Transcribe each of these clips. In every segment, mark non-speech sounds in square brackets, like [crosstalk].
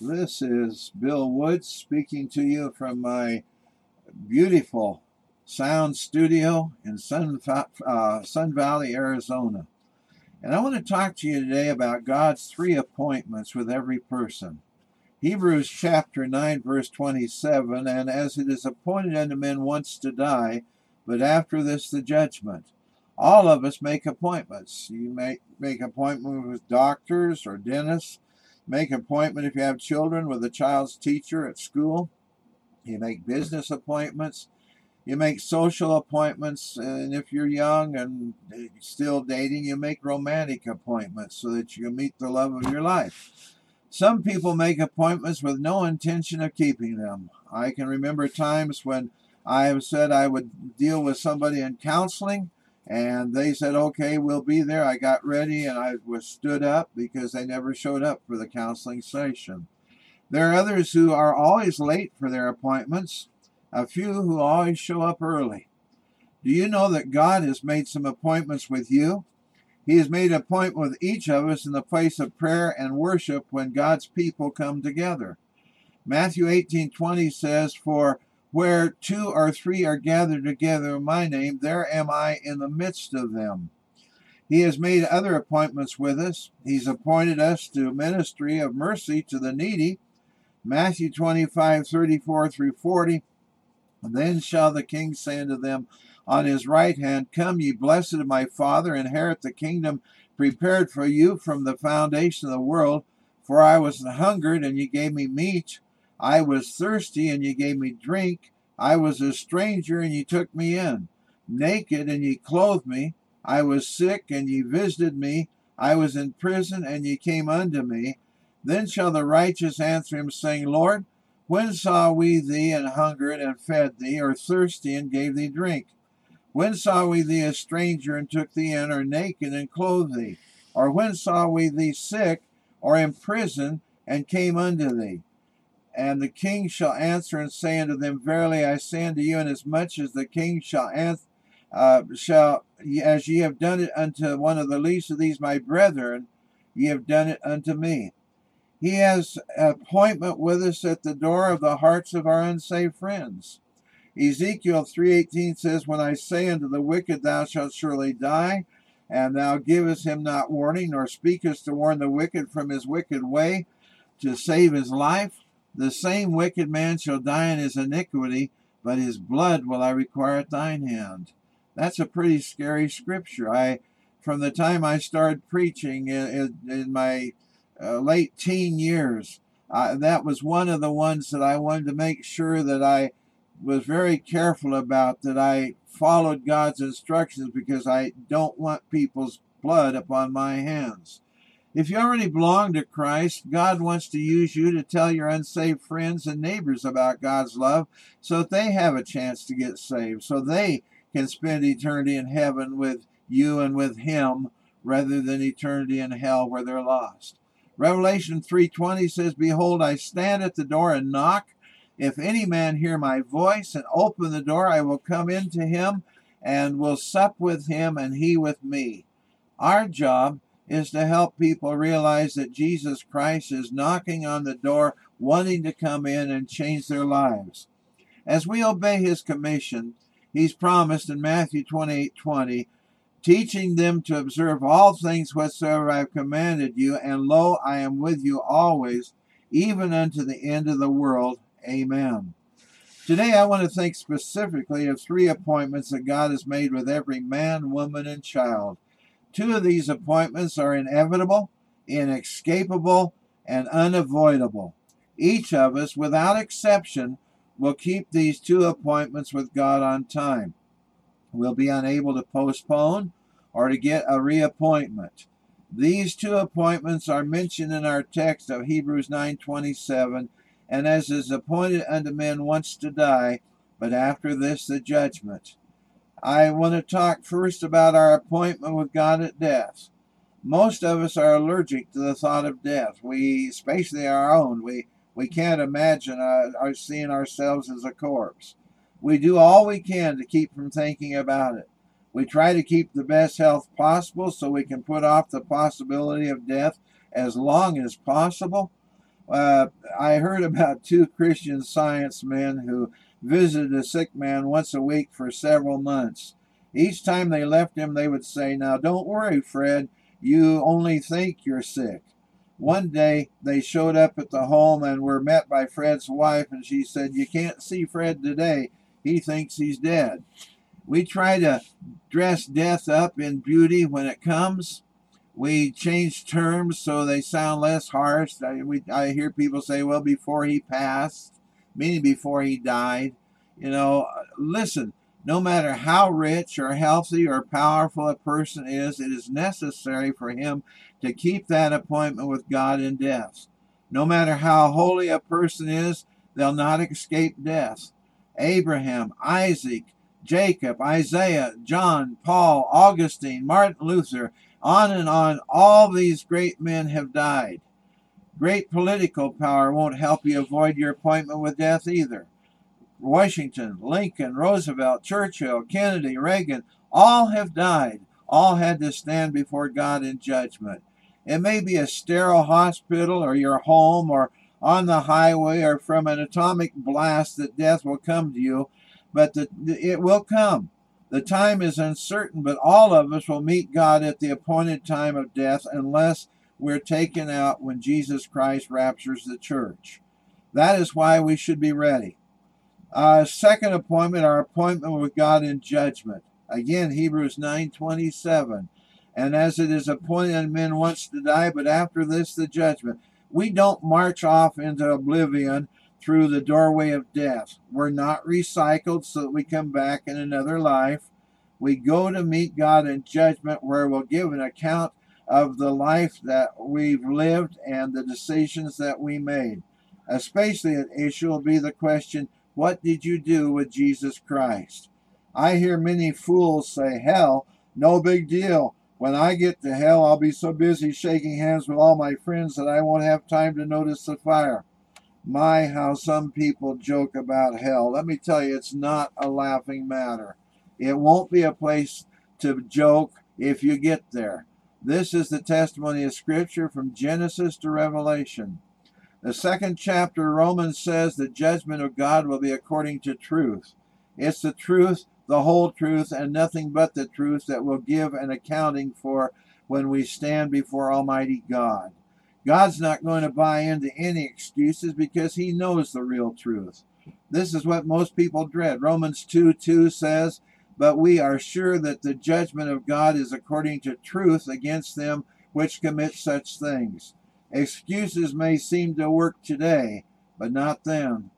This is Bill Woods speaking to you from my beautiful sound studio in Sun, uh, Sun Valley, Arizona. And I want to talk to you today about God's three appointments with every person. Hebrews chapter 9, verse 27 And as it is appointed unto men once to die, but after this the judgment. All of us make appointments. You make make appointment with doctors or dentists make appointment if you have children with a child's teacher at school. You make business appointments. You make social appointments. And if you're young and still dating, you make romantic appointments so that you can meet the love of your life. Some people make appointments with no intention of keeping them. I can remember times when I have said I would deal with somebody in counseling and they said, okay, we'll be there. I got ready and I was stood up because they never showed up for the counseling session. There are others who are always late for their appointments, a few who always show up early. Do you know that God has made some appointments with you? He has made an appointment with each of us in the place of prayer and worship when God's people come together. Matthew 18:20 says, "For where two or three are gathered together in my name, there am I in the midst of them. He has made other appointments with us. He's appointed us to ministry of mercy to the needy. Matthew 25, 34 through 40. then shall the king say unto them on his right hand, Come, ye blessed of my Father, inherit the kingdom prepared for you from the foundation of the world. For I was hungered, and ye gave me meat. I was thirsty, and ye gave me drink. I was a stranger, and ye took me in. Naked, and ye clothed me. I was sick, and ye visited me. I was in prison, and ye came unto me. Then shall the righteous answer him, saying, Lord, when saw we thee and hungered and fed thee, or thirsty and gave thee drink? When saw we thee a stranger and took thee in, or naked and clothed thee? Or when saw we thee sick or in prison and came unto thee? And the king shall answer and say unto them, Verily I say unto you, inasmuch as the king shall answer, uh, shall as ye have done it unto one of the least of these my brethren, ye have done it unto me. He has appointment with us at the door of the hearts of our unsaved friends. Ezekiel 3:18 says, "When I say unto the wicked, Thou shalt surely die, and thou givest him not warning, nor speakest to warn the wicked from his wicked way, to save his life, the same wicked man shall die in his iniquity, but his blood will I require at thine hand. That's a pretty scary scripture. I, from the time I started preaching in, in my uh, late teen years, uh, that was one of the ones that I wanted to make sure that I was very careful about, that I followed God's instructions because I don't want people's blood upon my hands. If you already belong to Christ, God wants to use you to tell your unsaved friends and neighbors about God's love so that they have a chance to get saved, so they can spend eternity in heaven with you and with Him rather than eternity in hell where they're lost. Revelation 3:20 says, "Behold, I stand at the door and knock. If any man hear my voice and open the door, I will come in to him and will sup with him and he with me." Our job is to help people realize that Jesus Christ is knocking on the door, wanting to come in and change their lives. As we obey his commission, he's promised in Matthew 28 20, teaching them to observe all things whatsoever I have commanded you, and lo, I am with you always, even unto the end of the world. Amen. Today, I want to think specifically of three appointments that God has made with every man, woman, and child. Two of these appointments are inevitable, inescapable, and unavoidable. Each of us, without exception, will keep these two appointments with God on time. We'll be unable to postpone or to get a reappointment. These two appointments are mentioned in our text of Hebrews 9:27, and as is appointed unto men once to die, but after this the judgment. I want to talk first about our appointment with God at death. Most of us are allergic to the thought of death. We, especially our own, we, we can't imagine uh, our seeing ourselves as a corpse. We do all we can to keep from thinking about it. We try to keep the best health possible so we can put off the possibility of death as long as possible. Uh, I heard about two Christian science men who visited a sick man once a week for several months. Each time they left him, they would say, Now don't worry, Fred, you only think you're sick. One day they showed up at the home and were met by Fred's wife, and she said, You can't see Fred today. He thinks he's dead. We try to dress death up in beauty when it comes. We change terms so they sound less harsh. I, we, I hear people say, well, before he passed, meaning before he died. You know, listen, no matter how rich or healthy or powerful a person is, it is necessary for him to keep that appointment with God in death. No matter how holy a person is, they'll not escape death. Abraham, Isaac, Jacob, Isaiah, John, Paul, Augustine, Martin Luther, on and on, all these great men have died. Great political power won't help you avoid your appointment with death either. Washington, Lincoln, Roosevelt, Churchill, Kennedy, Reagan, all have died. All had to stand before God in judgment. It may be a sterile hospital or your home or on the highway or from an atomic blast that death will come to you, but the, it will come. The time is uncertain, but all of us will meet God at the appointed time of death unless we're taken out when Jesus Christ raptures the church. That is why we should be ready. Uh, second appointment, our appointment with God in judgment. Again, Hebrews 9:27. And as it is appointed in men once to die, but after this the judgment. We don't march off into oblivion through the doorway of death. We're not recycled so that we come back in another life. We go to meet God in judgment where we'll give an account of the life that we've lived and the decisions that we made. Especially at issue will be the question, what did you do with Jesus Christ? I hear many fools say, hell, no big deal. When I get to hell, I'll be so busy shaking hands with all my friends that I won't have time to notice the fire. My, how some people joke about hell. Let me tell you, it's not a laughing matter. It won't be a place to joke if you get there. This is the testimony of Scripture from Genesis to Revelation. The second chapter, Romans says the judgment of God will be according to truth. It's the truth, the whole truth, and nothing but the truth that will give an accounting for when we stand before Almighty God. God's not going to buy into any excuses because he knows the real truth. This is what most people dread. Romans 2 2 says, but we are sure that the judgment of God is according to truth against them which commit such things. Excuses may seem to work today, but not then.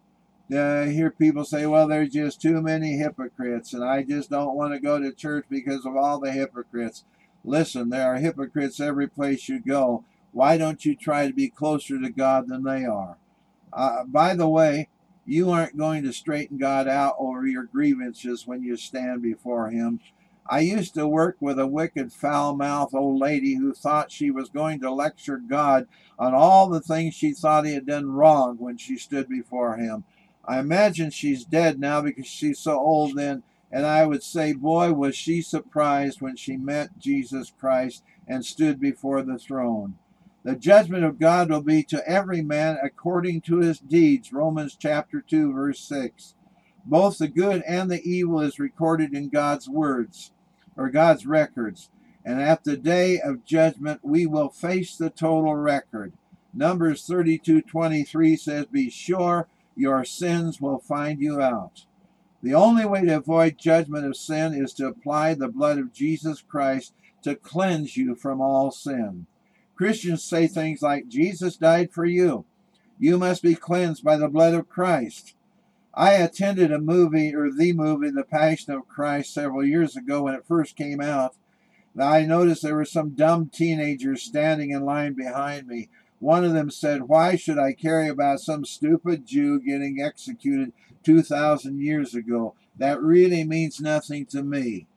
I hear people say, well, there's just too many hypocrites, and I just don't want to go to church because of all the hypocrites. Listen, there are hypocrites every place you go. Why don't you try to be closer to God than they are? Uh, by the way, you aren't going to straighten God out over your grievances when you stand before Him. I used to work with a wicked, foul mouthed old lady who thought she was going to lecture God on all the things she thought he had done wrong when she stood before Him. I imagine she's dead now because she's so old then, and I would say, boy, was she surprised when she met Jesus Christ and stood before the throne. The judgment of God will be to every man according to his deeds. Romans chapter 2, verse 6. Both the good and the evil is recorded in God's words, or God's records. And at the day of judgment, we will face the total record. Numbers 32 23 says, Be sure your sins will find you out. The only way to avoid judgment of sin is to apply the blood of Jesus Christ to cleanse you from all sin. Christians say things like, Jesus died for you. You must be cleansed by the blood of Christ. I attended a movie, or the movie, The Passion of Christ, several years ago when it first came out. I noticed there were some dumb teenagers standing in line behind me. One of them said, Why should I care about some stupid Jew getting executed 2,000 years ago? That really means nothing to me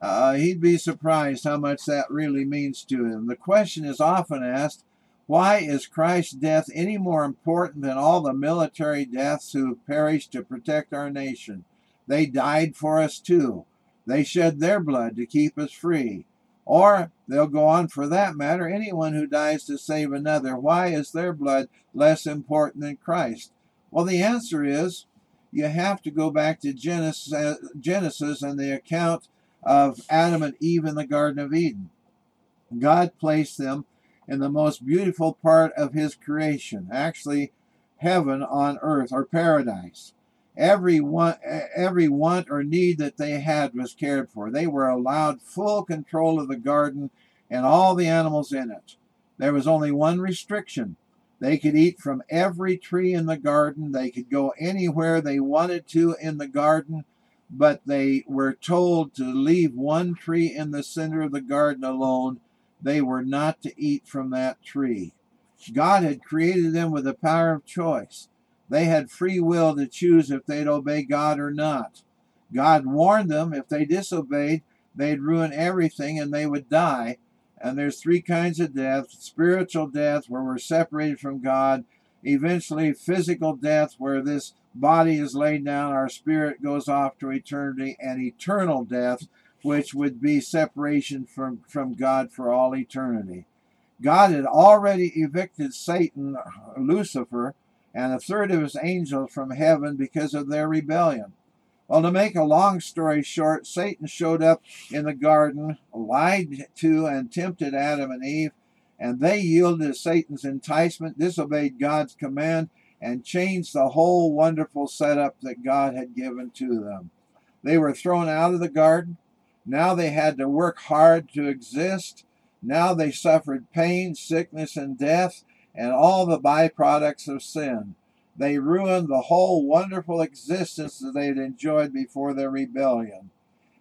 uh, he'd be surprised how much that really means to him. The question is often asked why is Christ's death any more important than all the military deaths who perished to protect our nation? They died for us too. They shed their blood to keep us free. Or they'll go on for that matter, anyone who dies to save another. Why is their blood less important than Christ? Well, the answer is you have to go back to Genesis, Genesis and the account of Adam and Eve in the Garden of Eden. God placed them in the most beautiful part of his creation, actually heaven on earth or paradise. Every want, every want or need that they had was cared for. They were allowed full control of the garden and all the animals in it. There was only one restriction. They could eat from every tree in the garden. They could go anywhere they wanted to in the garden, but they were told to leave one tree in the center of the garden alone. They were not to eat from that tree. God had created them with the power of choice. They had free will to choose if they'd obey God or not. God warned them if they disobeyed, they'd ruin everything and they would die. And there's three kinds of death spiritual death, where we're separated from God, eventually, physical death, where this body is laid down, our spirit goes off to eternity, and eternal death, which would be separation from, from God for all eternity. God had already evicted Satan, Lucifer, and a third of his angels from heaven because of their rebellion. Well, to make a long story short, Satan showed up in the garden, lied to and tempted Adam and Eve, and they yielded to Satan's enticement, disobeyed God's command, and changed the whole wonderful setup that God had given to them. They were thrown out of the garden. Now they had to work hard to exist. Now they suffered pain, sickness, and death and all the byproducts of sin. They ruined the whole wonderful existence that they had enjoyed before their rebellion.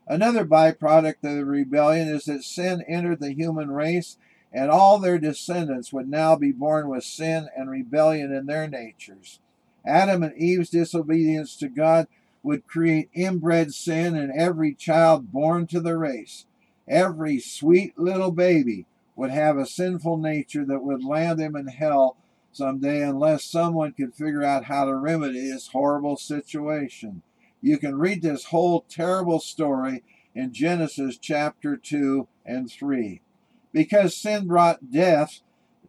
Another byproduct of the rebellion is that sin entered the human race, and all their descendants would now be born with sin and rebellion in their natures. Adam and Eve's disobedience to God would create inbred sin in every child born to the race. Every sweet little baby would have a sinful nature that would land him in hell someday unless someone could figure out how to remedy this horrible situation. You can read this whole terrible story in Genesis chapter 2 and 3. Because sin brought death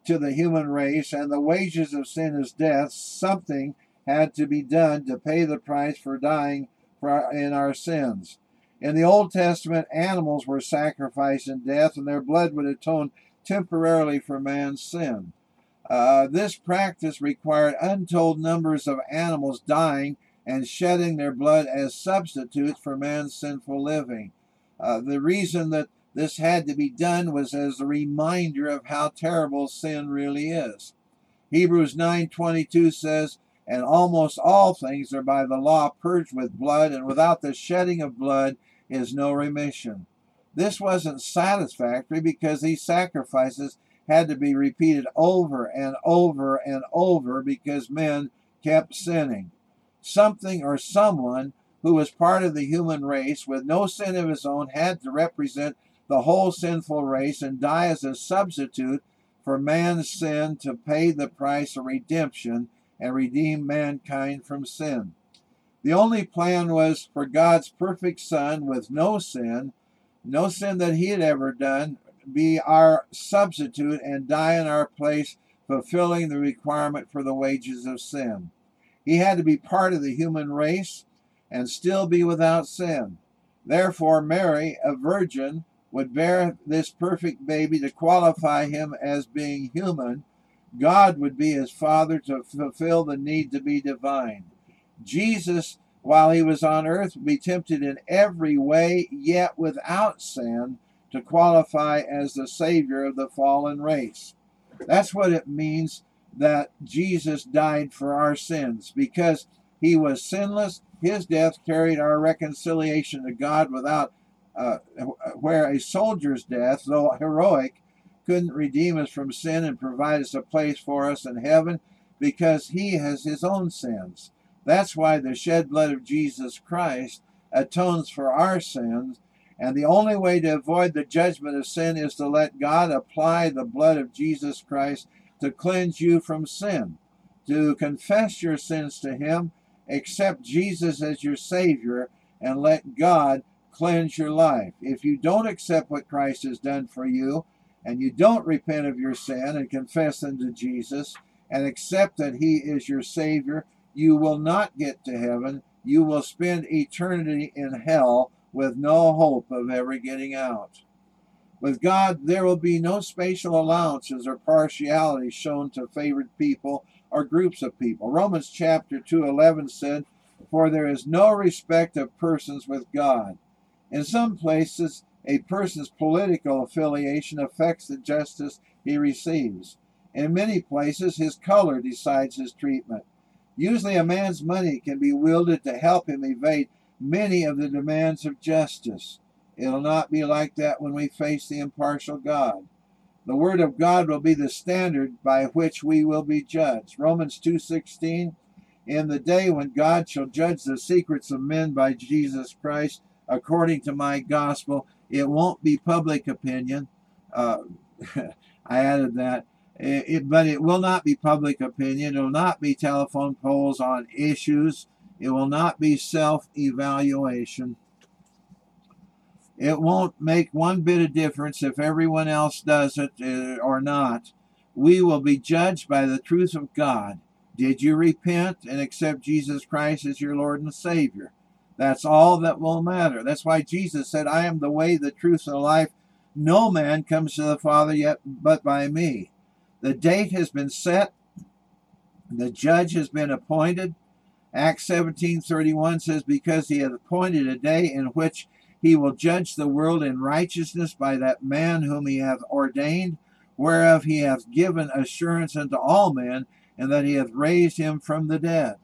to the human race and the wages of sin is death, something had to be done to pay the price for dying for, in our sins. In the Old Testament, animals were sacrificed in death, and their blood would atone temporarily for man's sin. Uh, this practice required untold numbers of animals dying and shedding their blood as substitutes for man's sinful living. Uh, the reason that this had to be done was as a reminder of how terrible sin really is. Hebrews 9:22 says, "And almost all things are by the law purged with blood, and without the shedding of blood is no remission. This wasn't satisfactory because these sacrifices had to be repeated over and over and over because men kept sinning. Something or someone who was part of the human race with no sin of his own had to represent the whole sinful race and die as a substitute for man's sin to pay the price of redemption and redeem mankind from sin. The only plan was for God's perfect Son with no sin, no sin that he had ever done, be our substitute and die in our place, fulfilling the requirement for the wages of sin. He had to be part of the human race and still be without sin. Therefore, Mary, a virgin, would bear this perfect baby to qualify him as being human. God would be his father to fulfill the need to be divine. Jesus, while he was on earth, would be tempted in every way, yet without sin, to qualify as the Savior of the fallen race. That's what it means that Jesus died for our sins, because he was sinless. His death carried our reconciliation to God without, uh, where a soldier's death, though heroic, couldn't redeem us from sin and provide us a place for us in heaven because he has his own sins. That's why the shed blood of Jesus Christ atones for our sins. And the only way to avoid the judgment of sin is to let God apply the blood of Jesus Christ to cleanse you from sin, to confess your sins to Him, accept Jesus as your Savior, and let God cleanse your life. If you don't accept what Christ has done for you, and you don't repent of your sin and confess unto Jesus and accept that He is your Savior, you will not get to heaven. You will spend eternity in hell with no hope of ever getting out. With God, there will be no spatial allowances or partiality shown to favored people or groups of people. Romans chapter 2:11 said, "For there is no respect of persons with God." In some places, a person's political affiliation affects the justice he receives. In many places, his color decides his treatment. Usually, a man's money can be wielded to help him evade many of the demands of justice. It'll not be like that when we face the impartial God. The word of God will be the standard by which we will be judged. Romans 2:16 In the day when God shall judge the secrets of men by Jesus Christ according to my gospel, it won't be public opinion. Uh, [laughs] I added that. It, it, but it will not be public opinion. It will not be telephone polls on issues. It will not be self evaluation. It won't make one bit of difference if everyone else does it uh, or not. We will be judged by the truth of God. Did you repent and accept Jesus Christ as your Lord and Savior? That's all that will matter. That's why Jesus said, I am the way, the truth, and the life. No man comes to the Father yet but by me. The date has been set. The judge has been appointed. Acts 17:31 says, Because he hath appointed a day in which he will judge the world in righteousness by that man whom he hath ordained, whereof he hath given assurance unto all men, and that he hath raised him from the dead.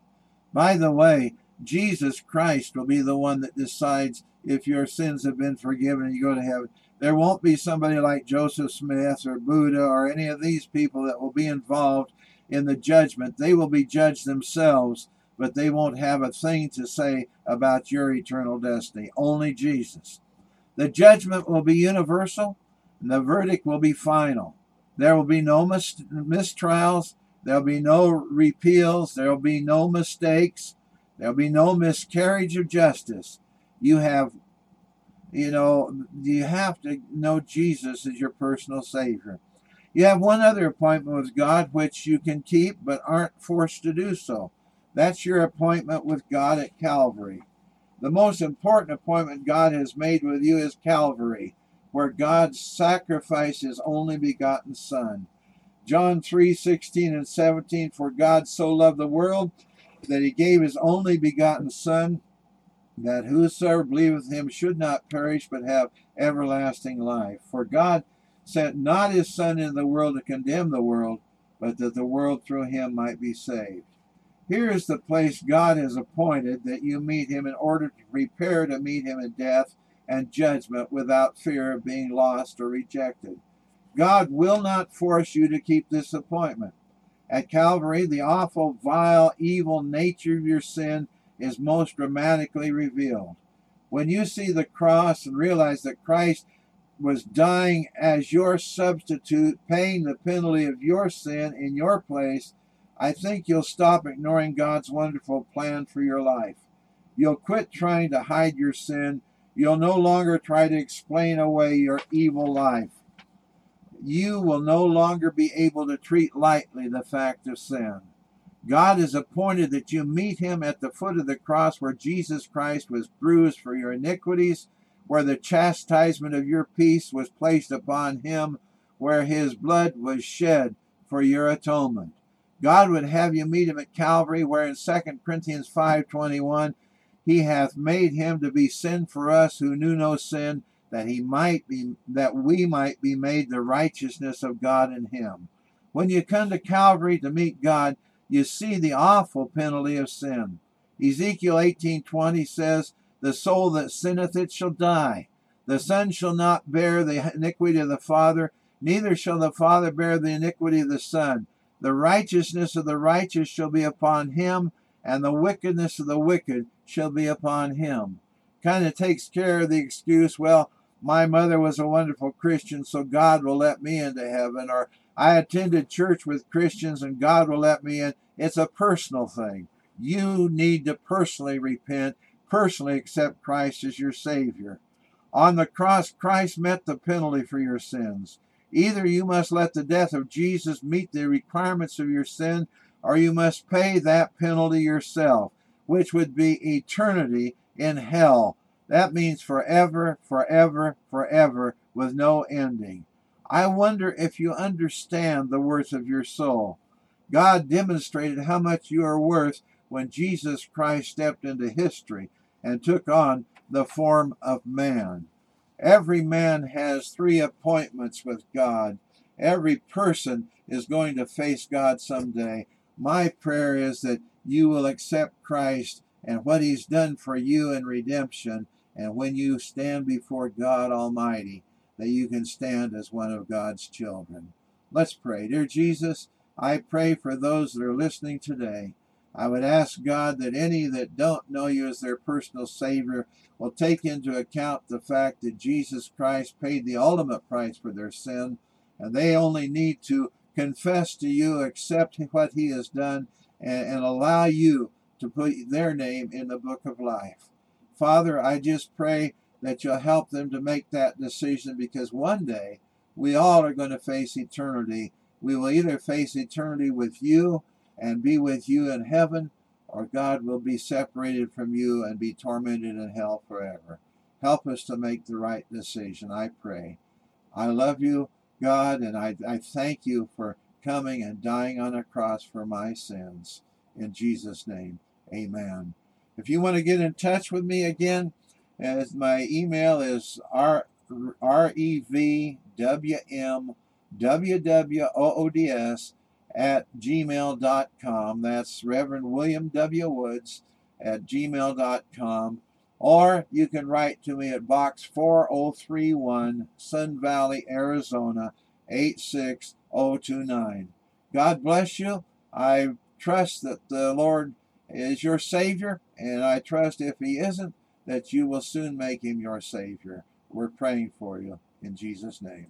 By the way, Jesus Christ will be the one that decides if your sins have been forgiven and you go to heaven. There won't be somebody like Joseph Smith or Buddha or any of these people that will be involved in the judgment. They will be judged themselves, but they won't have a thing to say about your eternal destiny. Only Jesus. The judgment will be universal, and the verdict will be final. There will be no mis- mistrials. There'll be no repeals. There'll be no mistakes. There'll be no miscarriage of justice. You have, you know, you have to know Jesus as your personal Savior. You have one other appointment with God which you can keep but aren't forced to do so. That's your appointment with God at Calvary. The most important appointment God has made with you is Calvary, where God sacrificed his only begotten Son. John 3 16 and 17 For God so loved the world that he gave his only begotten Son, that whosoever believeth him should not perish, but have everlasting life. For God sent not his Son into the world to condemn the world, but that the world through him might be saved. Here is the place God has appointed that you meet him in order to prepare to meet him in death and judgment without fear of being lost or rejected. God will not force you to keep this appointment. At Calvary, the awful, vile, evil nature of your sin is most dramatically revealed. When you see the cross and realize that Christ was dying as your substitute, paying the penalty of your sin in your place, I think you'll stop ignoring God's wonderful plan for your life. You'll quit trying to hide your sin. You'll no longer try to explain away your evil life you will no longer be able to treat lightly the fact of sin. God has appointed that you meet him at the foot of the cross where Jesus Christ was bruised for your iniquities, where the chastisement of your peace was placed upon him, where his blood was shed for your atonement. God would have you meet him at Calvary, where in 2 Corinthians 5.21, he hath made him to be sin for us who knew no sin, that he might be that we might be made the righteousness of God in him. When you come to Calvary to meet God, you see the awful penalty of sin. Ezekiel 18:20 says, "The soul that sinneth it shall die. The son shall not bear the iniquity of the father, neither shall the father bear the iniquity of the son. The righteousness of the righteous shall be upon him, and the wickedness of the wicked shall be upon him." Kind of takes care of the excuse, well, my mother was a wonderful Christian, so God will let me into heaven, or I attended church with Christians and God will let me in. It's a personal thing. You need to personally repent, personally accept Christ as your Savior. On the cross, Christ met the penalty for your sins. Either you must let the death of Jesus meet the requirements of your sin, or you must pay that penalty yourself, which would be eternity in hell. That means forever, forever, forever, with no ending. I wonder if you understand the worth of your soul. God demonstrated how much you are worth when Jesus Christ stepped into history and took on the form of man. Every man has three appointments with God. Every person is going to face God someday. My prayer is that you will accept Christ and what he's done for you in redemption. And when you stand before God Almighty, that you can stand as one of God's children. Let's pray. Dear Jesus, I pray for those that are listening today. I would ask God that any that don't know you as their personal Savior will take into account the fact that Jesus Christ paid the ultimate price for their sin, and they only need to confess to you, accept what He has done, and, and allow you to put their name in the book of life. Father, I just pray that you'll help them to make that decision because one day we all are going to face eternity. We will either face eternity with you and be with you in heaven, or God will be separated from you and be tormented in hell forever. Help us to make the right decision, I pray. I love you, God, and I, I thank you for coming and dying on a cross for my sins. In Jesus' name, amen. If you want to get in touch with me again, as my email is r r e v w m w w o o d s at gmail.com. That's Reverend William W. Woods at gmail.com. Or you can write to me at Box 4031, Sun Valley, Arizona 86029. God bless you. I trust that the Lord is your Savior, and I trust if He isn't, that you will soon make Him your Savior. We're praying for you in Jesus' name.